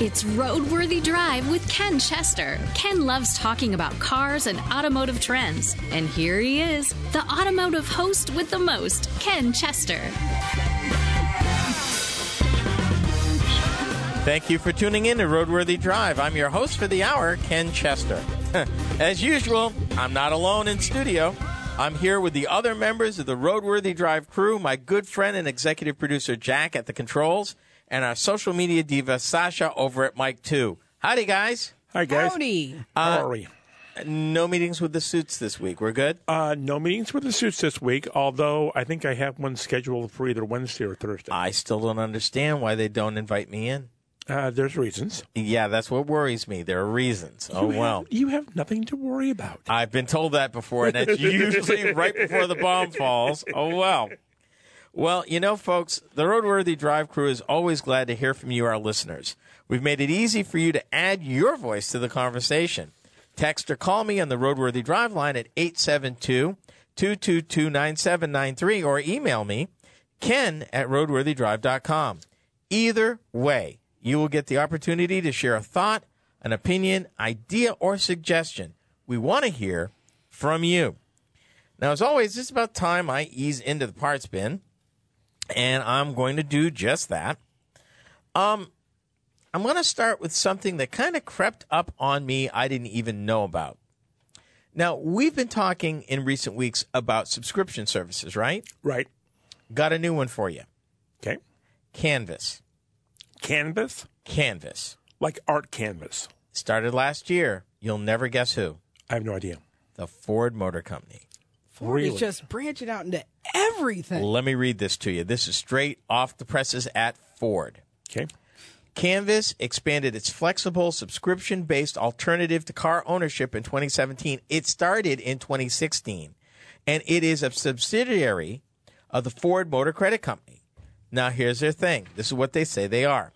It's Roadworthy Drive with Ken Chester. Ken loves talking about cars and automotive trends. And here he is, the automotive host with the most, Ken Chester. Thank you for tuning in to Roadworthy Drive. I'm your host for the hour, Ken Chester. As usual, I'm not alone in studio. I'm here with the other members of the Roadworthy Drive crew, my good friend and executive producer Jack at the controls, and our social media diva Sasha over at Mike 2. Howdy, guys. Hi guys. Howdy. How are we? No meetings with the suits this week. We're good? Uh, no meetings with the suits this week, although I think I have one scheduled for either Wednesday or Thursday. I still don't understand why they don't invite me in. Uh, there's reasons. Yeah, that's what worries me. There are reasons. Oh, You well. have, you have nothing to worry about. I've been told that before, and that's usually right before the bomb falls. Oh, well. Well, you know, folks, the Roadworthy Drive crew is always glad to hear from you, our listeners. We've made it easy for you to add your voice to the conversation. Text or call me on the Roadworthy Drive line at 872 222 9793 or email me, ken at roadworthydrive.com. Either way, you will get the opportunity to share a thought, an opinion, idea, or suggestion. We want to hear from you. Now, as always, it's about time I ease into the parts bin, and I'm going to do just that. Um, I'm going to start with something that kind of crept up on me I didn't even know about. Now, we've been talking in recent weeks about subscription services, right? Right. Got a new one for you Okay. Canvas. Canvas, Canvas. like art canvas. Started last year. You'll never guess who. I have no idea. The Ford Motor Company. Ford Really? is just branching out into everything. Let me read this to you. This is straight off the presses at Ford. Okay. Canvas expanded its flexible subscription based alternative to car ownership in 2017. It started in 2016, and it is a subsidiary of the Ford Motor Credit Company. Now, here's their thing this is what they say they are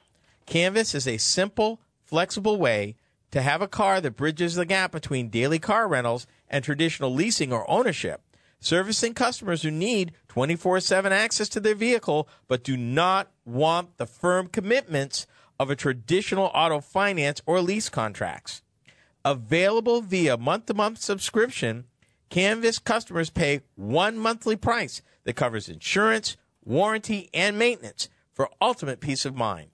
Canvas is a simple, flexible way to have a car that bridges the gap between daily car rentals and traditional leasing or ownership servicing customers who need 24 7 access to their vehicle but do not want the firm commitments of a traditional auto finance or lease contracts. Available via month to month subscription, Canvas customers pay one monthly price that covers insurance, warranty, and maintenance for ultimate peace of mind.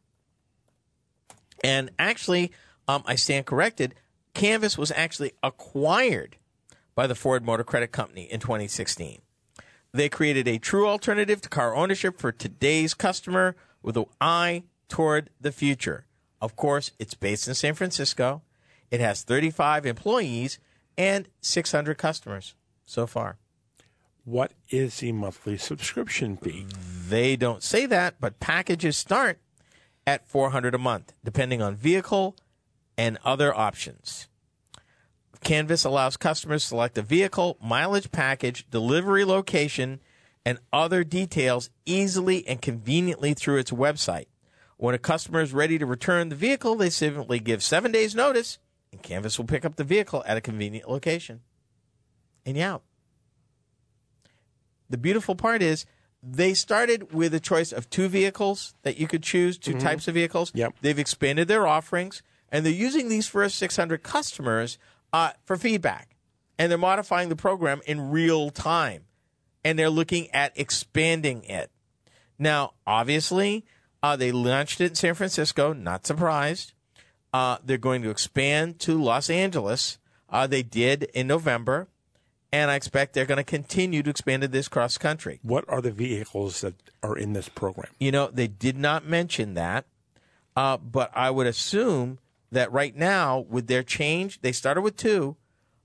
And actually, um, I stand corrected. Canvas was actually acquired by the Ford Motor Credit Company in 2016. They created a true alternative to car ownership for today's customer with an eye toward the future. Of course, it's based in San Francisco. It has 35 employees and 600 customers so far. What is the monthly subscription fee? They don't say that, but packages start at 400 a month, depending on vehicle and other options. Canvas allows customers to select a vehicle, mileage package, delivery location, and other details easily and conveniently through its website. When a customer is ready to return the vehicle, they simply give seven days notice and Canvas will pick up the vehicle at a convenient location. And you're out. The beautiful part is they started with a choice of two vehicles that you could choose, 2 types of vehicles. Yep. They've expanded their offerings and they're using these first 600 customers uh, for feedback. And they're modifying the program in real time. And they're looking at expanding it. Now, obviously, uh, they launched it in San Francisco, not surprised. Uh, they're going to expand to Los Angeles. Uh, they did in November. And I expect they're going to continue to expand this cross country. What are the vehicles that are in this program? You know, they did not mention that, uh, but I would assume that right now, with their change, they started with two.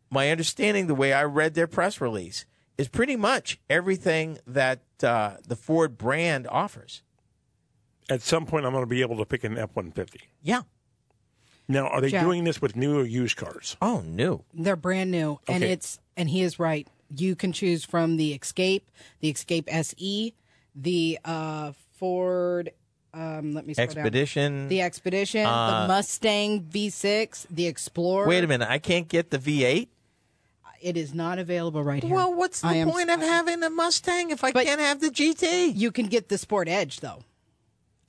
My understanding, the way I read their press release, is pretty much everything that uh, the Ford brand offers. At some point, I'm going to be able to pick an F 150. Yeah. Now, are they Jack. doing this with new or used cars? Oh, new. They're brand new, and Okay. it's and he is right. You can choose from the Escape, the Escape SE, the uh, Ford um, let me slow down. Expedition. the Expedition, Uh, the Mustang V6, the Explorer. Wait a minute. I can't get the V8. It is not available right here. Well, what's the I am point of having a Mustang if I But- can't have the GT? You can get the Sport Edge though.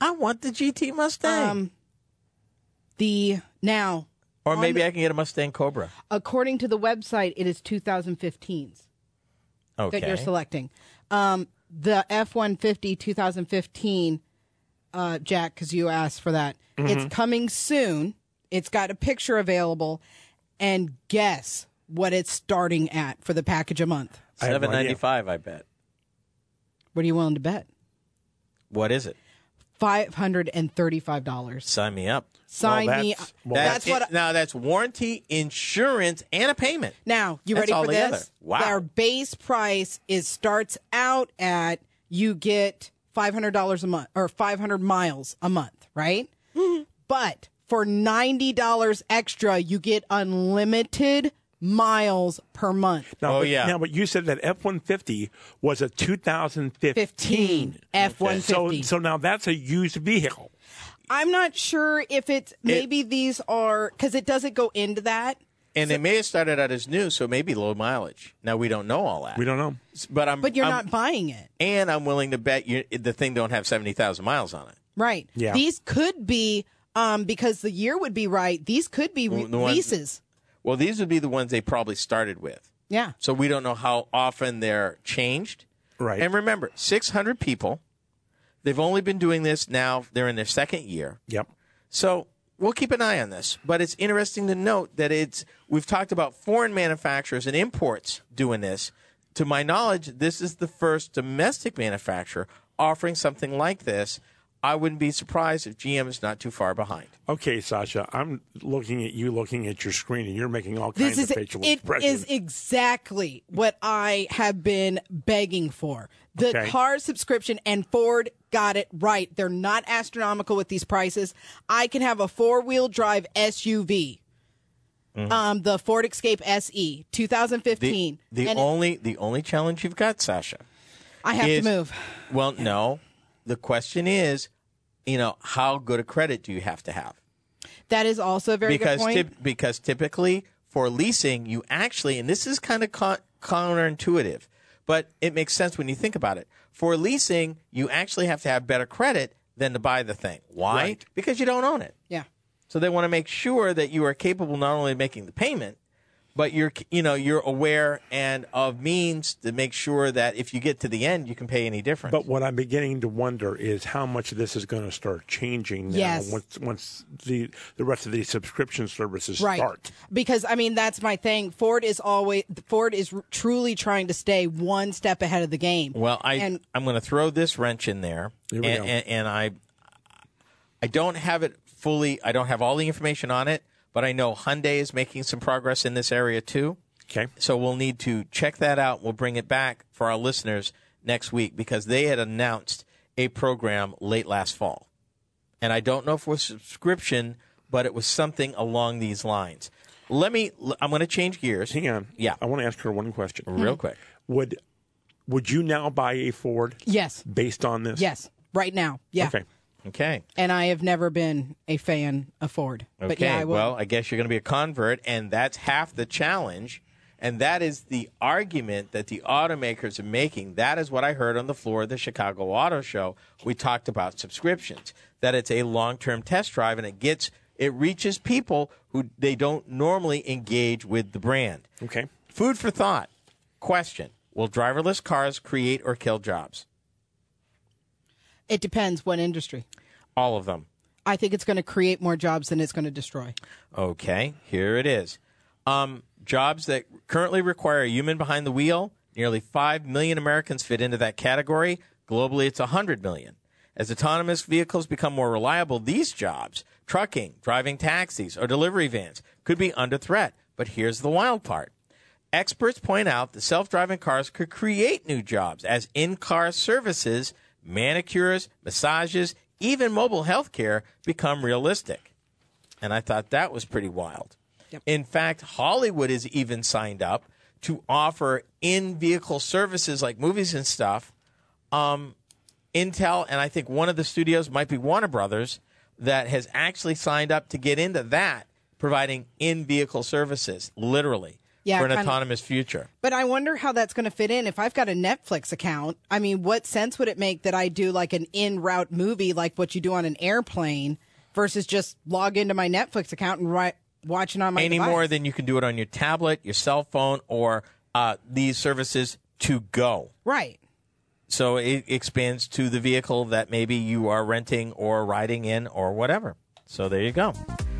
I want the GT Mustang. Um, the now, or maybe the- I can get a Mustang Cobra. according to the website, it is 2015s Okay. that you're selecting. Um, the F 150 2015, uh, Jack, because you asked for that. Mm-hmm. It's coming soon. It's got a picture available, and guess what it's starting at for the package a month. I have no Seven idea. ninety five. I bet. What are you willing to bet? What is it? Five hundred and thirty-five dollars. Sign me up. Sign Well, me. that's- well, that's it- what. now that's warranty, insurance, and a payment. Now, you That's ready all for together. this? Wow. Our base price is starts out at you get five hundred dollars a month or five hundred miles a month, right? Mm-hmm. But for ninety dollars extra, you get unlimited miles per month. Now, Oh, but, yeah. Now, but you said that F one fifty was a 2015 Fifteen F one So, so now that's a used vehicle. I'm not sure if it's maybe these are because it doesn't go into that. And they may have started out as new, so maybe low mileage. Now we don't know all that. We don't know. But I'm. But you're I'm- not buying it. And I'm willing to bet you the thing don't have seventy thousand miles on it. Right. Yeah. These could be um because the year would be right. These could be re- the ones- leases. Well, these would be the ones they probably started with. Yeah. So we don't know how often they're changed. Right. And remember, 600 people. They've only been doing this now. They're in their second year. Yep. So we'll keep an eye on this. But it's interesting to note that it's we've talked about foreign manufacturers and imports doing this. To my knowledge, this is the first domestic manufacturer offering something like this. I wouldn't be surprised if GM is not too far behind. Okay, Sasha, I'm looking at you looking at your screen and you're making all This kinds is of facial it expressions. is exactly what I have been begging for. The Okay. car subscription and Ford got it right. They're not astronomical with these prices. I can have a four-wheel drive SUV. Um, the Ford Escape SE, 2015. the and it- only the only challenge you've got, Sasha, I have is- to move. Well, no. The question is, you know, how good a credit do you have to have? That is also a very because good point. typ- because typically for leasing, you actually, and this is kind of con- counterintuitive, but it makes sense when you think about it. For leasing, you actually have to have better credit than to buy the thing. Why? Right. Because you don't own it. yeah. So they want to make sure that you are capable not only of making the payment, but you're you know you're aware and of means to make sure that if you get to the end, you can pay any difference. But what I'm beginning to wonder is how much of this is going to start changing now Yes. once once the the rest of these subscription services right start. because i mean that's my thing ford is always ford is truly trying to stay one step ahead of the game Well, I and I'm going to throw this wrench in there, and, and, and I I don't have it fully. I don't have all the information on it, but I know Hyundai is making some progress in this area too. Okay. So we'll need to check that out. We'll bring it back for our listeners next week because they had announced a program late last fall, and I don't know if it was subscription, but it was something along these lines. Let me. I'm going to change gears. Hang on. Yeah. I want to ask her one question. real hmm. quick. Would would you now buy a Ford yes based on this? yes right now yeah Okay. Okay. and i have never been a fan of ford Okay. but yeah i will well, I guess you're going to be a convert, and that's half the challenge. And that is the argument that the automakers are making. That is what I heard on the floor of the Chicago Auto Show. We talked about subscriptions, that it's a long term test drive and it gets it reaches people who they don't normally engage with the brand. Okay. Food for thought. Question Will driverless cars create or kill jobs? It depends what industry All of them. i think it's going to create more jobs than it's going to destroy Okay, here it is. Um, jobs that currently require a human behind the wheel, nearly 5 million Americans fit into that category. Globally, it's 100 million. As autonomous vehicles become more reliable, these jobs, trucking, driving taxis, or delivery vans, could be under threat. But here's the wild part. Experts point out that self driving cars could create new jobs as in car services, manicures, massages, even mobile health care become realistic. And I thought that was pretty wild. In fact, Hollywood is even signed up to offer in vehicle services like movies and stuff um, Intel, and I think one of the studios might be Warner Brothers that has actually signed up to get into that, providing in-vehicle services, literally, Yeah, for an kinda- autonomous future. But I wonder how that's going to fit in. If I've got a Netflix account, I mean, what sense would it make that I do like an in route movie like what you do on an airplane versus just log into my Netflix account and ri- watch it on my Any device? more than you can do it on your tablet, your cell phone, or uh, these services to go. Right. So it expands to the vehicle that maybe you are renting or riding in or whatever. So there you go.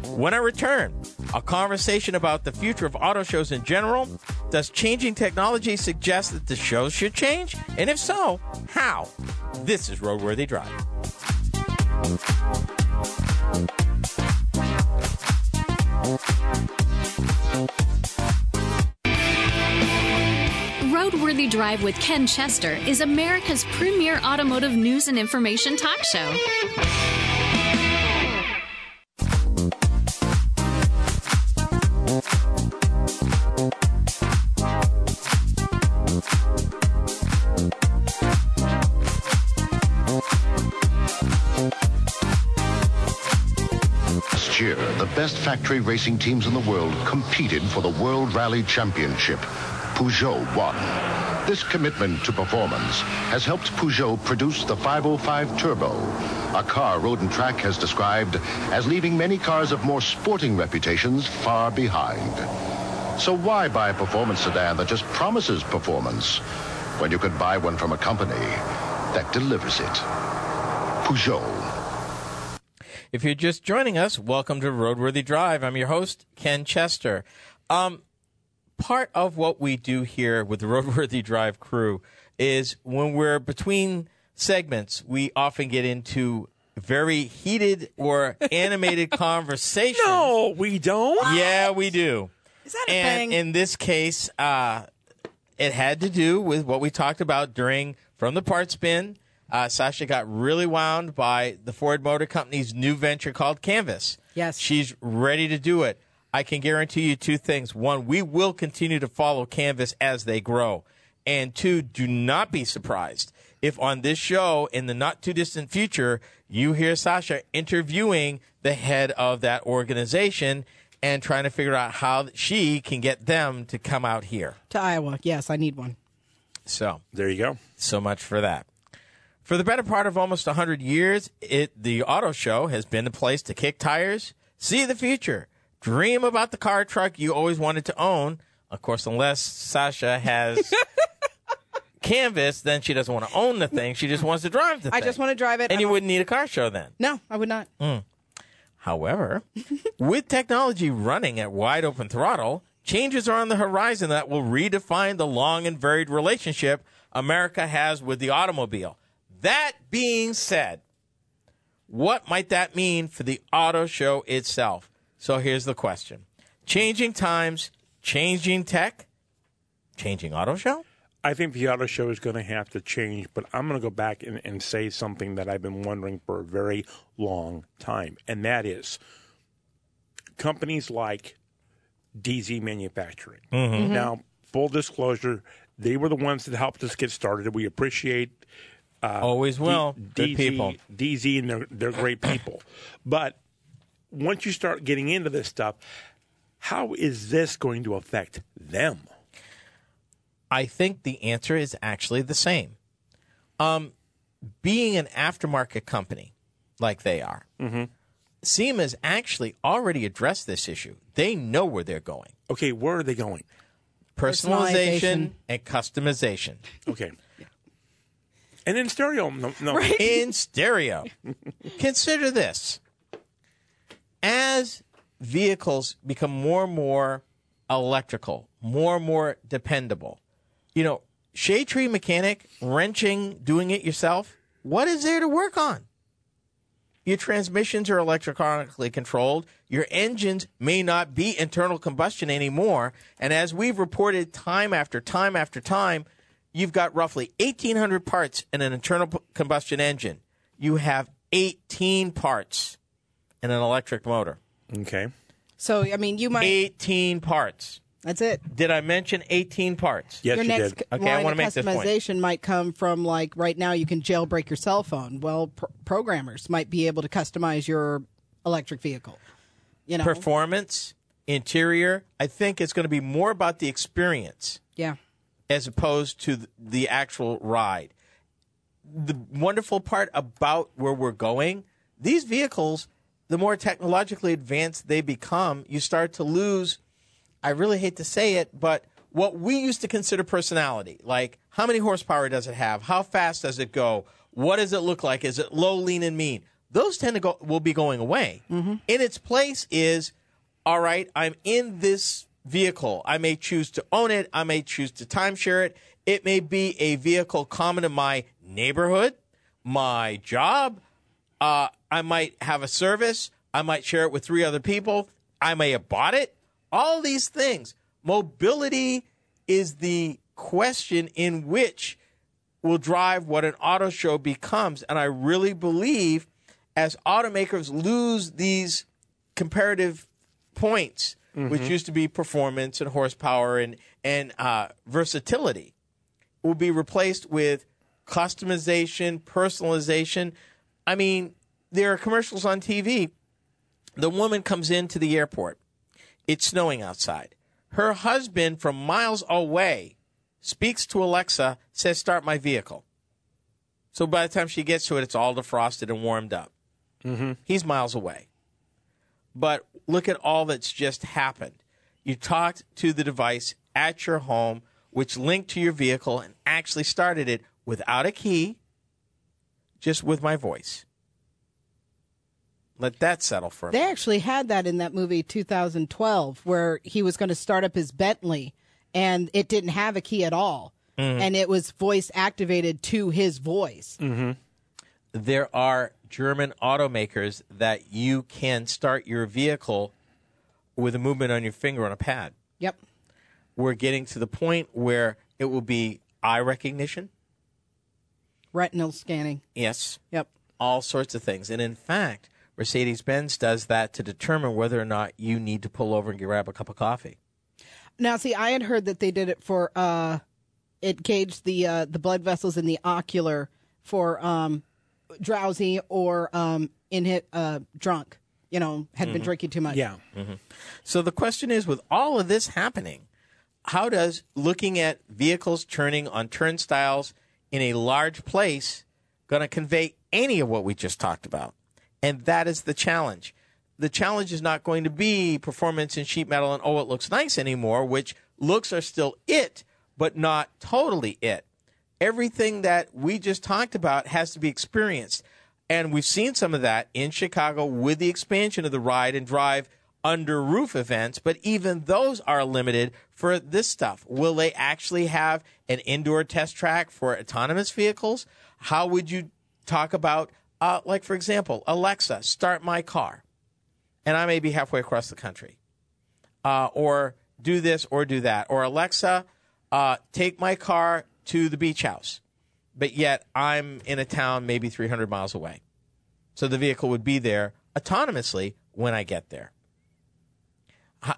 When I return, a conversation about the future of auto shows in general. Does changing technology suggest that the shows should change? And if so, how? This is Roadworthy Drive. Roadworthy Drive with Ken Chester is America's premier automotive news and information talk show. Factory racing teams in the world competed for the World Rally Championship. Peugeot won. This commitment to performance has helped Peugeot produce the 505 Turbo, a car Road and Track has described as leaving many cars of more sporting reputations far behind. So why buy a performance sedan that just promises performance when you could buy one from a company that delivers it? Peugeot. If you're just joining us, welcome to Roadworthy Drive. I'm your host, Ken Chester. Um, part of what we do here with the Roadworthy Drive crew is when we're between segments, we often get into very heated or animated conversations. No, we don't. Yeah, we do. Is that a and thing? in this case, uh, it had to do with what we talked about during from the parts bin. Uh, Sasha got really wound by the Ford Motor Company's new venture called Canvas. Yes. she's ready to do it. I can guarantee you two things: one, we will continue to follow Canvas as they grow, and two, do not be surprised if on this show in the not too distant future you hear Sasha interviewing the head of that organization and trying to figure out how she can get them to come out here. to Iowa. Yes, I need one. So, There you go. so much for that. For the better part of almost 100 years, it the auto show has been a place to kick tires, see the future, dream about the car truck you always wanted to own. Of course, unless Sasha has Canvas, then she doesn't want to own the thing. She just wants to drive the I thing. just want to drive it. And you wouldn't need a car show then. No, I would not. Hmm. However, with technology running at wide open throttle, changes are on the horizon that will redefine the long and varied relationship America has with the automobile. That being said, what might that mean for the auto show itself? So here's the question changing times, changing tech, changing auto show? I think the auto show is going to have to change, but I'm going to go back and, and say something that I've been wondering for a very long time, and that is companies like DZ Manufacturing. Mm-hmm. Now, full disclosure, they were the ones that helped us get started. We appreciate Always will. Good DZ, people. DZ, and they're, they're great people. But once you start getting into this stuff, how is this going to affect them? I think the answer is actually the same. Um, being an aftermarket company like they are, SEMA has actually already addressed this issue. They know where they're going. Okay, where are they going? Personalization, Personalization. and customization Okay. And in stereo, no, no. in stereo. Consider this. As vehicles become more and more electrical, more and more dependable, you know, shade tree mechanic, wrenching, doing it yourself, what is there to work on? Your transmissions are electronically controlled. Your engines may not be internal combustion anymore. And as we've reported time after time after time, you've got roughly 1,800 parts in an internal combustion engine. You have 18 parts in an electric motor. Okay. So I mean, you might. 18 parts. That's it. Did I mention 18 parts? Yes, Your you next did. Okay, I wanna of make this point. customization might come from like right now you can jailbreak your cell phone. Well, pr- programmers might be able to customize your electric vehicle. You know, Performance, interior. I think it's going to be more about the experience yeah. As opposed to the actual ride. The wonderful part about where we're going, these vehicles, the more technologically advanced they become, you start to lose, I really hate to say it, but what we used to consider personality, like how many horsepower does it have? How fast does it go? What does it look like? Is it low, lean, and mean? Those tend to go will be going away. Mm-hmm. In its place is all right, I'm in this vehicle. I may choose to own it. I may choose to timeshare it. It may be a vehicle common to my neighborhood, my job. Uh, I might have a service. I might share it with three other people. I may have bought it. All these things. Mobility is the question in which will drive what an auto show becomes. And I really believe as automakers lose these comparative points, which used to be performance and horsepower and, and uh, versatility, will be replaced with customization, personalization. I mean, there are commercials on TV. The woman comes into the airport. It's snowing outside. Her husband, from miles away, speaks to Alexa, says, Start my vehicle. So by the time she gets to it, it's all defrosted and warmed up. He's miles away. But look at all that's just happened. You talked to the device at your home, which linked to your vehicle and actually started it without a key, just with my voice. Let that settle for a They minute. actually had that in that movie 2012 where he was going to start up his Bentley and it didn't have a key at all. Mm-hmm. And it was voice activated to his voice. Mm-hmm. There are German automakers that you can start your vehicle with a movement on your finger on a pad. Yep. We're getting to the point where it will be eye recognition. Retinal scanning. Yes. Yep. All sorts of things. And in fact, Mercedes Benz does that to determine whether or not you need to pull over and grab a cup of coffee. Now, see, I had heard that they did it for uh, it gauged the uh, the blood vessels in the ocular for um, drowsy or um, in hit uh, drunk. You know, had been drinking too much. Yeah. So the question is with all of this happening, how does looking at vehicles turning on turnstiles in a large place going to convey any of what we just talked about? And that is the challenge. The challenge is not going to be performance in sheet metal and oh, it looks nice anymore, which looks are still it, but not totally it. Everything that we just talked about has to be experienced. And we've seen some of that in Chicago with the expansion of the ride and drive under roof events, but even those are limited for this stuff. Will they actually have an indoor test track for autonomous vehicles? How would you talk about, uh, like, for example, Alexa, start my car? And I may be halfway across the country. Uh, or do this or do that. Or Alexa, uh, take my car to the beach house. But yet I'm in a town maybe 300 miles away. So the vehicle would be there autonomously when I get there.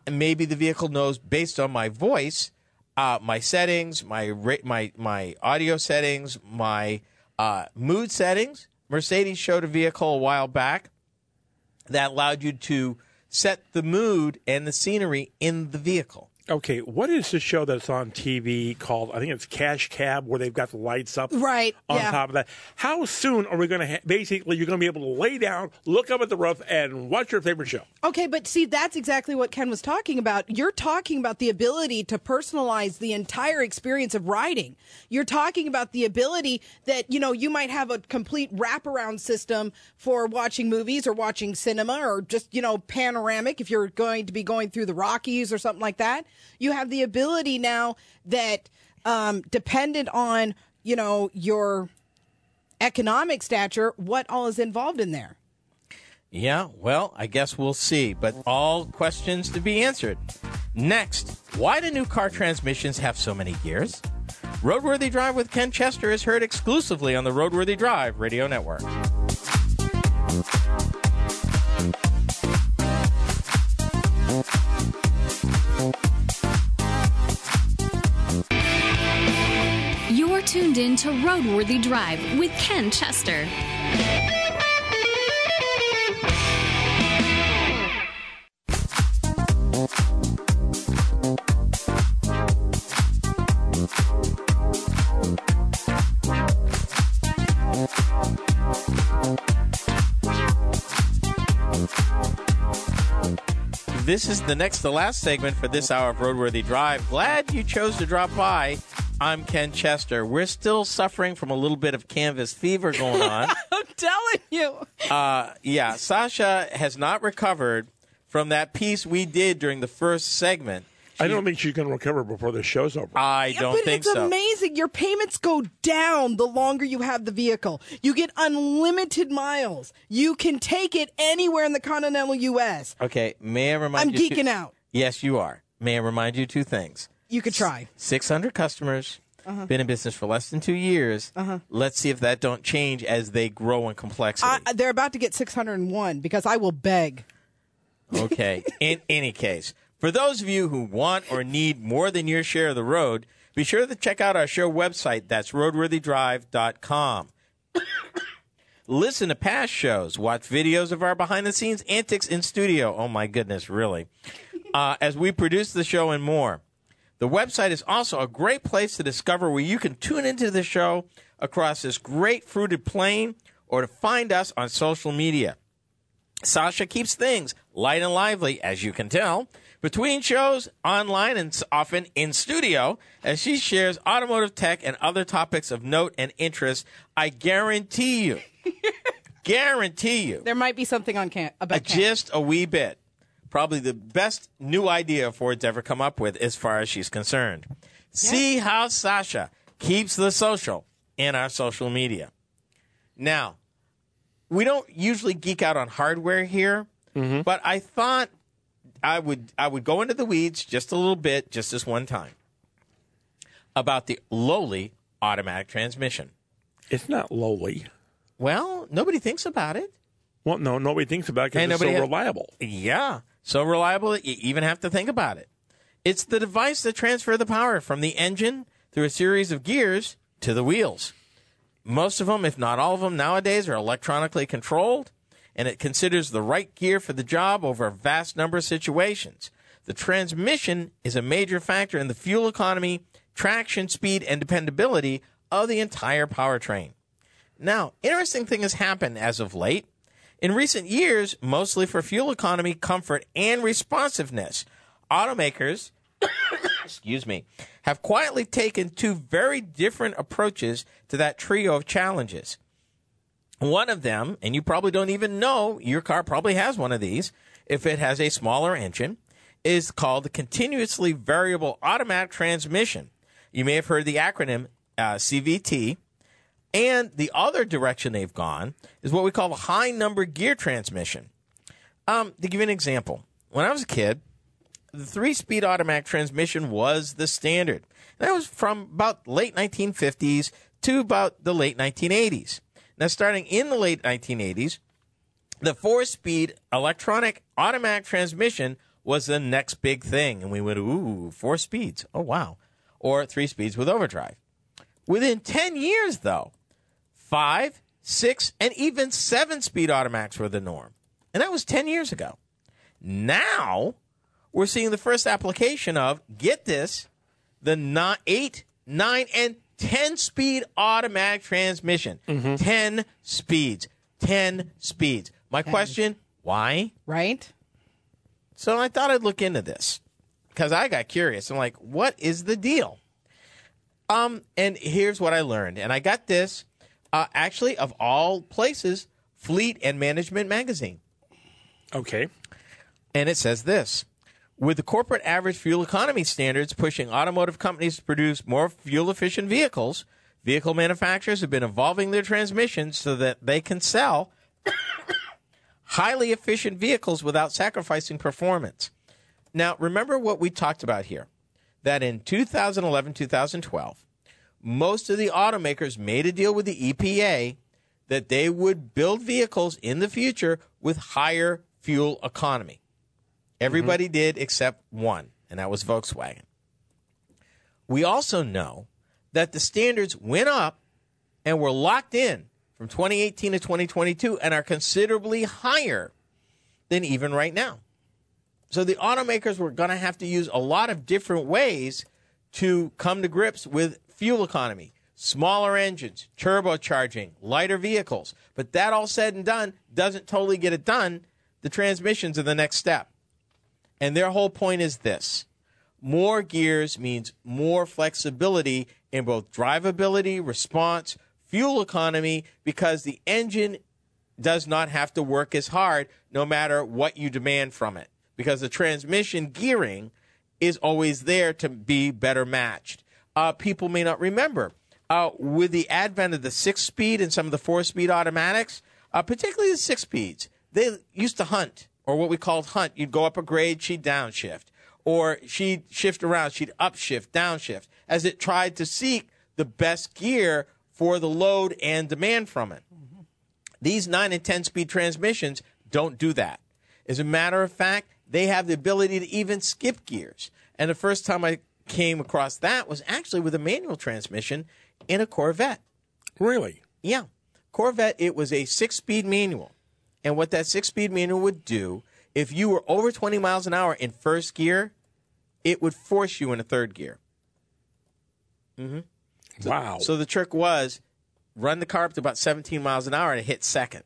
Maybe the vehicle knows based on my voice, uh, my settings, my my my audio settings, my uh, mood settings. Mercedes showed a vehicle a while back that allowed you to set the mood and the scenery in the vehicle. Okay, what is the show that's on TV called? I think it's Cash Cab, where they've got the lights up Right, on yeah. top of that. How soon are we going to? Ha- basically, you're going to be able to lay down, look up at the roof, and watch your favorite show. Okay, but see, that's exactly what Ken was talking about. You're talking about the ability to personalize the entire experience of riding. You're talking about the ability that, you know, you might have a complete wraparound system for watching movies or watching cinema or just, you know, panoramic if you're going to be going through the Rockies or something like that. You have the ability now that, um, dependent on, you know, your economic stature, what all is involved in there. Yeah, well, I guess we'll see. But all questions to be answered. Next, why do new car transmissions have so many gears? Roadworthy Drive with Ken Chester is heard exclusively on the Roadworthy Drive Radio Network. To Roadworthy Drive with Ken Chester. This is the next to last segment for this hour of Roadworthy Drive. Glad you chose to drop by. I'm Ken Chester. We're still suffering from a little bit of canvas fever going on. I'm telling you. uh, yeah, Sasha has not recovered from that piece we did during the first segment. I don't think she's going to recover before the show's over. I Yeah, don't but think it's so. amazing. Your payments go down the longer you have the vehicle. You get unlimited miles. You can take it anywhere in the continental U.S. Okay, may I remind I'm you? geeking two- out. Yes, you are. May I remind you two things? You could try. 600 customers, Uh-huh. been in business for less than two years. Let's see if that don't change as they grow in complexity. I, they're about to get 601 because I will beg. Okay. In any case, for those of you who want or need more than your share of the road, be sure to check out our show website. That's roadworthydrive.com. Listen to past shows, watch videos of our behind the scenes antics in studio. Oh my goodness, really. Uh, as we produce the show and more. The website is also a great place to discover where you can tune into the show across this great fruited plain or to find us on social media. Sasha keeps things light and lively, as you can tell, between shows, online, and often in studio, as she shares automotive tech and other topics of note and interest. I guarantee you, guarantee you, There might be something on can about uh, can. just a wee bit. Probably the best new idea Ford's ever come up with as far as she's concerned. See how Sasha keeps the social in our social media. Now, we don't usually geek out on hardware here, mm-hmm. but I thought I would I would go into the weeds just a little bit, just this one time, about the lowly automatic transmission. It's not lowly. Well, nobody thinks about it. Well, no, nobody thinks about it because And it's so nobody reliable. Yeah, so reliable that you even have to think about it. It's the device that transfers the power from the engine through a series of gears to the wheels. Most of them, if not all of them, nowadays are electronically controlled, and it considers the right gear for the job over a vast number of situations. The transmission is a major factor in the fuel economy, traction, speed, and dependability of the entire powertrain. Now, interesting thing has happened as of late. In recent years, mostly for fuel economy, comfort, and responsiveness, automakers, excuse me, have quietly taken two very different approaches to that trio of challenges. One of them, and you probably don't even know, your car probably has one of these, if it has a smaller engine, is called the continuously variable automatic transmission. You may have heard the acronym uh, CVT. And the other direction they've gone is what we call the high number gear transmission. Um, to give you an example, when I was a kid, the three speed automatic transmission was the standard. That was from about late 1950s to about the late 1980s. Now, starting in the late 1980s, the four speed electronic automatic transmission was the next big thing. And we went, ooh, four speeds. Oh, wow. Or three speeds with overdrive. Within 10 years, though, five, six, and even seven speed automatics were the norm. And that was 10 years ago. Now, we're seeing the first application of, get this, the ni- 8, 9, and 10 speed automatic transmission. 10 speeds. 10 speeds. My question, why? right? So I thought I'd look into this because I got curious. I'm like, what is the deal? Um, and here's what I learned. And I got this uh, actually, of all places, Fleet and Management Magazine. Okay. And it says this With the corporate average fuel economy standards pushing automotive companies to produce more fuel efficient vehicles, vehicle manufacturers have been evolving their transmissions so that they can sell highly efficient vehicles without sacrificing performance. Now, remember what we talked about here that in 2011 2012, most of the automakers made a deal with the EPA that they would build vehicles in the future with higher fuel economy. Everybody mm-hmm. did except one, and that was Volkswagen. We also know that the standards went up and were locked in from 2018 to 2022 and are considerably higher than even right now. So the automakers were going to have to use a lot of different ways to come to grips with fuel economy, smaller engines, turbocharging, lighter vehicles. But that all said and done doesn't totally get it done. The transmissions are the next step. And their whole point is this more gears means more flexibility in both drivability, response, fuel economy, because the engine does not have to work as hard no matter what you demand from it. Because the transmission gearing is always there to be better matched. Uh, people may not remember. Uh, with the advent of the six speed and some of the four speed automatics, uh, particularly the six speeds, they used to hunt, or what we called hunt. You'd go up a grade, she'd downshift. Or she'd shift around, she'd upshift, downshift, as it tried to seek the best gear for the load and demand from it. These 9 and 10 speed transmissions don't do that. As a matter of fact, they have the ability to even skip gears. And the first time I came across that was actually with a manual transmission in a Corvette. Really? Yeah. Corvette, it was a six speed manual. And what that six speed manual would do, if you were over 20 miles an hour in first gear, it would force you into third gear. Hmm. wow. So the trick was run the car up to about 17 miles an hour and hit second.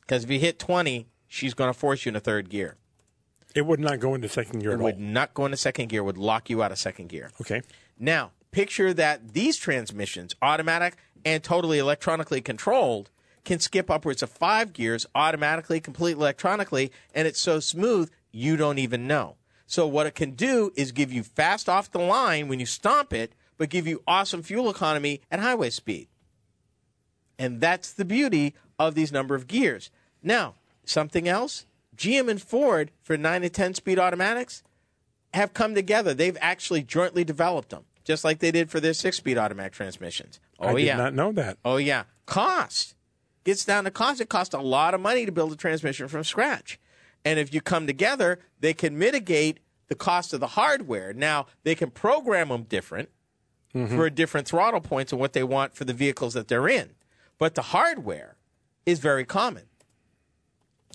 Because if you hit 20, she's going to force you into third gear. It would not go into second gear It at all. would not go into second gear, would lock you out of second gear. Okay. Now, picture that these transmissions, automatic and totally electronically controlled, can skip upwards of five gears automatically, completely electronically, and it's so smooth you don't even know. So, what it can do is give you fast off the line when you stomp it, but give you awesome fuel economy at highway speed. And that's the beauty of these number of gears. Now, something else GM and Ford for 9 to 10 speed automatics have come together. They've actually jointly developed them, just like they did for their six speed automatic transmissions. Oh, I did yeah. not know that. Oh, yeah. Cost. Gets down to cost. It costs a lot of money to build a transmission from scratch. And if you come together, they can mitigate the cost of the hardware. Now, they can program them different mm-hmm. for different throttle points and what they want for the vehicles that they're in. But the hardware is very common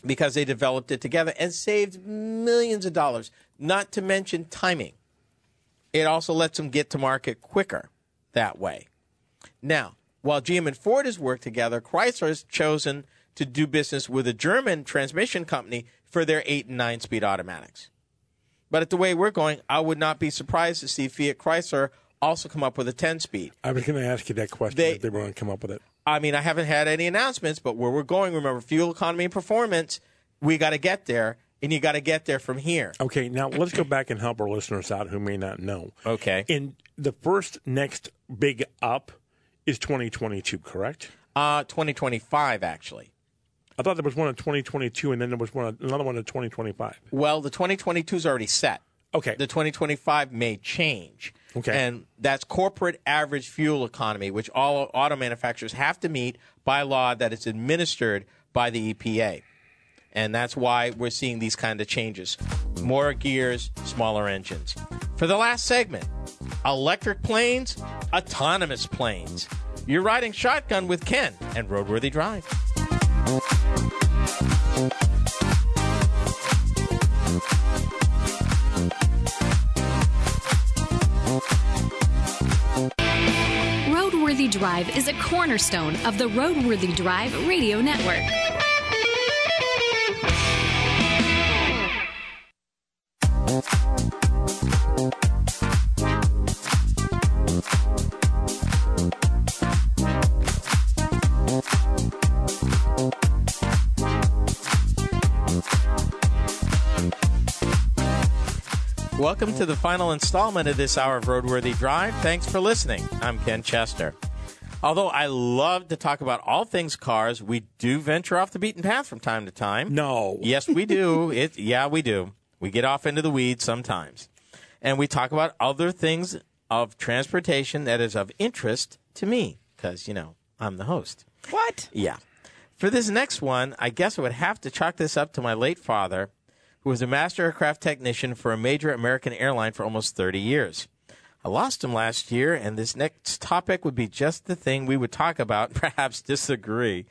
because they developed it together and saved millions of dollars, not to mention timing. It also lets them get to market quicker that way. Now, while GM and Ford has worked together, Chrysler has chosen to do business with a German transmission company for their 8 and 9 speed automatics. But at the way we're going, I would not be surprised to see Fiat Chrysler also come up with a 10 speed. I was going to ask you that question They- if they were going to come up with it. I mean, I haven't had any announcements, but where we're going, remember, fuel economy and performance, we got to get there, and you got to get there from here. Okay, now let's go back and help our listeners out who may not know. Okay. In the first next big up is 2022, correct? Uh, 2025, actually. I thought there was one in 2022, and then there was one another one in 2025. Well, the 2022 is already set. Okay. The 2025 may change. Okay. And that's corporate average fuel economy, which all auto manufacturers have to meet by law that it's administered by the EPA. And that's why we're seeing these kind of changes. More gears, smaller engines. For the last segment, electric planes, autonomous planes. You're riding shotgun with Ken and Roadworthy Drive. Roadworthy Drive is a cornerstone of the Roadworthy Drive radio network. Welcome to the final installment of this hour of Roadworthy Drive. Thanks for listening. I'm Ken Chester. Although I love to talk about all things cars, we do venture off the beaten path from time to time. No. Yes, we do. It, yeah, we do. We get off into the weeds sometimes. And we talk about other things of transportation that is of interest to me because, you know, I'm the host. What? Yeah. For this next one, I guess I would have to chalk this up to my late father, who was a master aircraft technician for a major American airline for almost 30 years. I lost him last year, and this next topic would be just the thing we would talk about, perhaps disagree.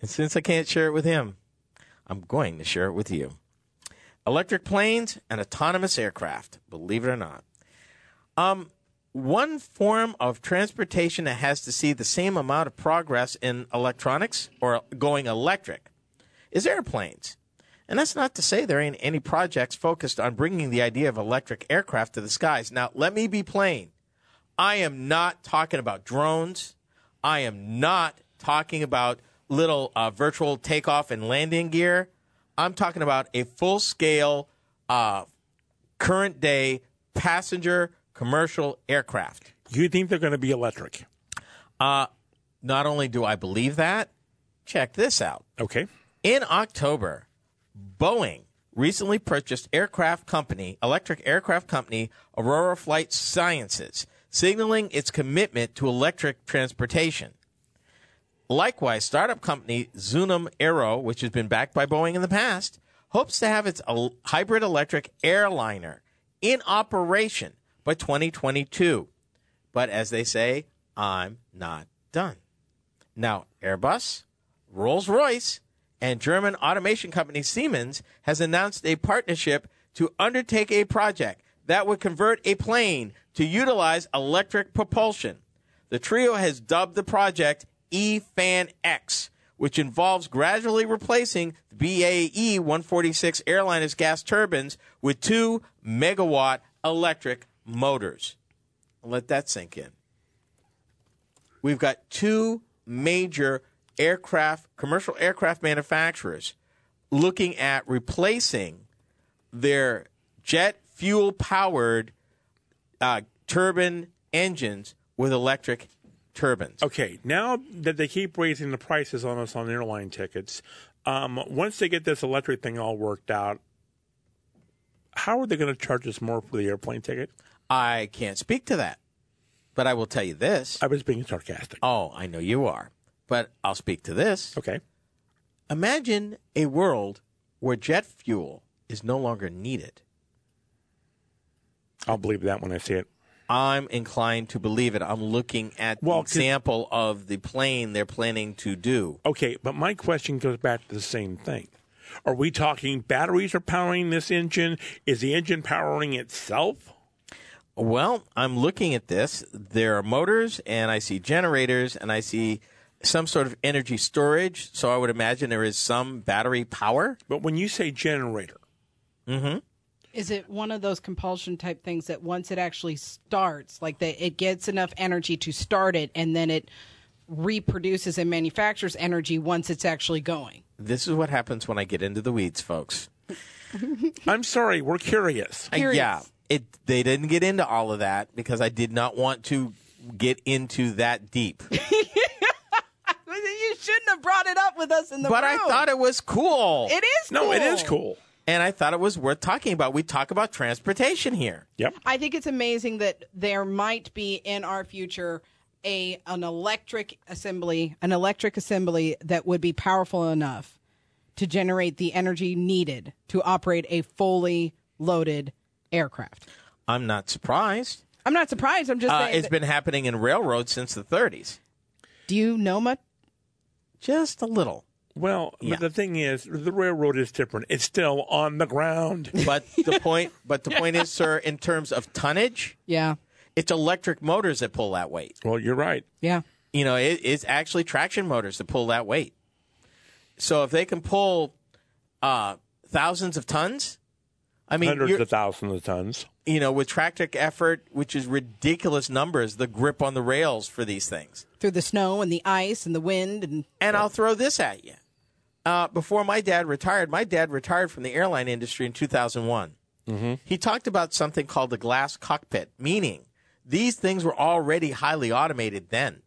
And since I can't share it with him, I'm going to share it with you. Electric planes and autonomous aircraft, believe it or not. Um, one form of transportation that has to see the same amount of progress in electronics or going electric is airplanes. And that's not to say there ain't any projects focused on bringing the idea of electric aircraft to the skies. Now, let me be plain. I am not talking about drones. I am not talking about little uh, vertical takeoff and landing gear. I'm talking about a full scale, uh, current day passenger commercial aircraft. You think they're going to be electric? Uh, not only do I believe that, check this out. Okay. In October, Boeing recently purchased aircraft company, electric aircraft company Aurora Flight Sciences, signaling its commitment to electric transportation. Likewise, startup company Zunum Aero, which has been backed by Boeing in the past, hopes to have its hybrid electric airliner in operation by 2022. But as they say, I'm not done. Now, Airbus, Rolls Royce, and German automation company Siemens has announced a partnership to undertake a project that would convert a plane to utilize electric propulsion. The trio has dubbed the project eFan X, which involves gradually replacing the BAE 146 airliner's gas turbines with two megawatt electric motors. Let that sink in. We've got two major aircraft, commercial aircraft manufacturers looking at replacing their jet fuel powered uh, turbine engines with electric turbines. Okay. Now that they keep raising the prices on us on airline tickets, um, once they get this electric thing all worked out, how are they going to charge us more for the airplane ticket? I can't speak to that, but I will tell you this. I was being sarcastic. Oh, I know you are, but I'll speak to this. Okay. Imagine a world where jet fuel is no longer needed. I'll believe that when I see it. I'm inclined to believe it. I'm looking at Well, the example of the plane they're planning to do. Okay, but my question goes back to the same thing. Are we talking batteries are powering this engine? Is the engine powering itself? Well, I'm looking at this. There are motors, and I see generators, and I see some sort of energy storage. So I would imagine there is some battery power. But when you say generator, mm-hmm. Is it one of those compulsion type things that once it actually starts, like that it gets enough energy to start it and then it reproduces and manufactures energy once it's actually going? This is what happens when I get into the weeds, folks. I'm sorry, we're curious. I- yeah, it. They didn't get into all of that because I did not want to get into that deep. You shouldn't have brought it up with us in the room. but I thought it was cool. it is No, it is cool. and I thought it was worth talking about. We talk about transportation here. Yep. I think it's amazing that there might be in our future a an electric assembly, an electric assembly that would be powerful enough to generate the energy needed to operate a fully loaded aircraft. I'm not surprised. I'm not surprised. I'm just Uh, saying. it's that- been happening in railroads since the 30s. do you know much? Just a little. Well, Yeah. but the thing is, the railroad is different. It's still on the ground. But the point, but the point is, sir, in terms of tonnage, Yeah. it's electric motors that pull that weight. well, you're right. Yeah. You know, it, it's actually traction motors that pull that weight. So if they can pull uh, thousands of tons, I mean, Hundreds of thousands of tons. you know, with tractive effort, which is ridiculous numbers, the grip on the rails for these things. Through the snow and the ice and the wind and And I'll throw this at you. Uh, before my dad retired, my dad retired from the airline industry in 2001. He talked about something called the glass cockpit, meaning these things were already highly automated then.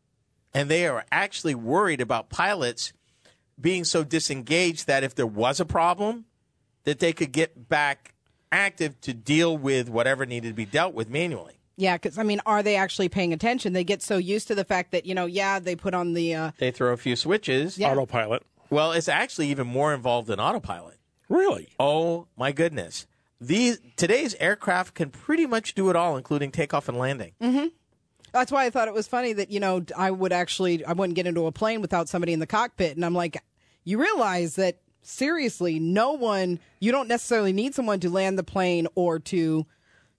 And they are actually worried about pilots being so disengaged that if there was a problem, that they could get back active to deal with whatever needed to be dealt with manually. yeah, because I mean, are they actually paying attention? They get so used to the fact that you know, yeah, they put on the uh, They throw a few switches. Yeah. Autopilot. Well, it's actually even more involved than autopilot. Really? Oh my goodness. these today's aircraft can pretty much do it all, including takeoff and landing. That's why I thought it was funny that you know I would actually I wouldn't get into a plane without somebody in the cockpit, and I'm like, you realize that seriously, no one you don't necessarily need someone to land the plane or to.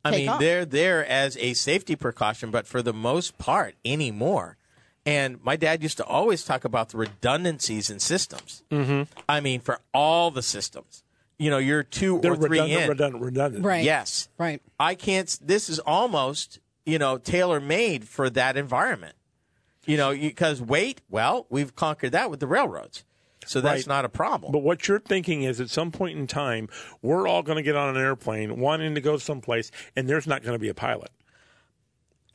I mean, off. they're there as a safety precaution, but for the most part, anymore. And my dad used to always talk about the redundancies in systems. Mm-hmm. I mean, for all the systems, you know, you're 2 They're or three redundant, in. redundant, redundant. Right. Yes. Right. I can't. This is almost you know tailor made for that environment. You know, because weight. Well, we've conquered that with the railroads, so that's Right. not a problem. But what you're thinking is at some point in time, we're all going to get on an airplane wanting to go someplace, and there's not going to be a pilot.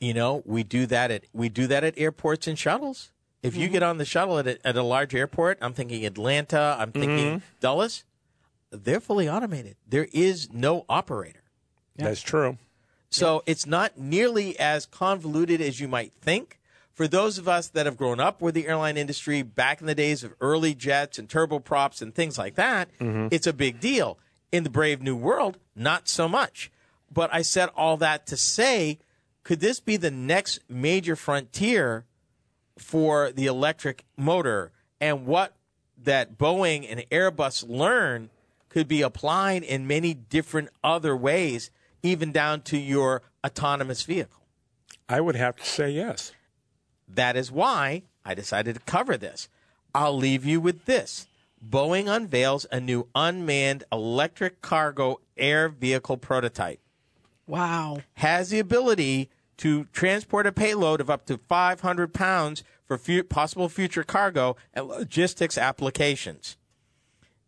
you know, we do that at we do that at airports and shuttles. If you mm-hmm. get on the shuttle at a, at a large airport, I'm thinking Atlanta, I'm thinking mm-hmm. Dulles, they're fully automated. There is no operator. That's true. So it's not nearly as convoluted as you might think. For those of us that have grown up with the airline industry back in the days of early jets and turboprops and things like that, mm-hmm. it's a big deal. In the brave new world, not so much. But I said all that to say, could this be the next major frontier for the electric motor and what that Boeing and Airbus learn could be applied in many different other ways, even down to your autonomous vehicle. I would have to say yes. That is why I decided to cover this. I'll leave you with this. Boeing unveils a new unmanned electric cargo air vehicle prototype. Wow. Has the ability to transport a payload of up to 500 pounds for fu- possible future cargo and logistics applications.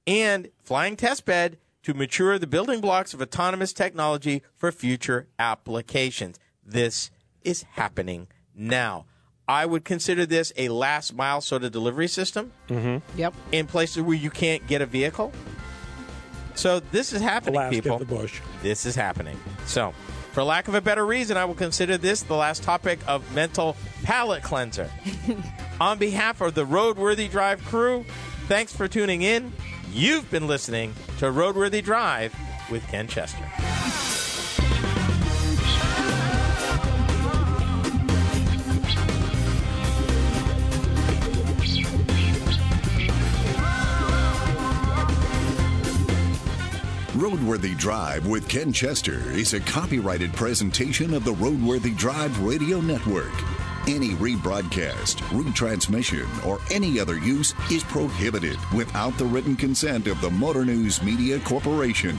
And flying testbed to mature the building blocks of autonomous technology for future applications. This is happening now. I would consider this a last mile sort of delivery system mm-hmm. Yep. in places where you can't get a vehicle. So this is The happening, last people. of the bush. This is happening. So, for lack of a better reason, I will consider this the last topic of mental palate cleanser. On behalf of the Roadworthy Drive crew, thanks for tuning in. You've been listening to Roadworthy Drive with Ken Chester. Roadworthy Drive with Ken Chester is a copyrighted presentation of the Roadworthy Drive Radio Network. Any rebroadcast, retransmission, or any other use is prohibited without the written consent of the Motor News Media Corporation.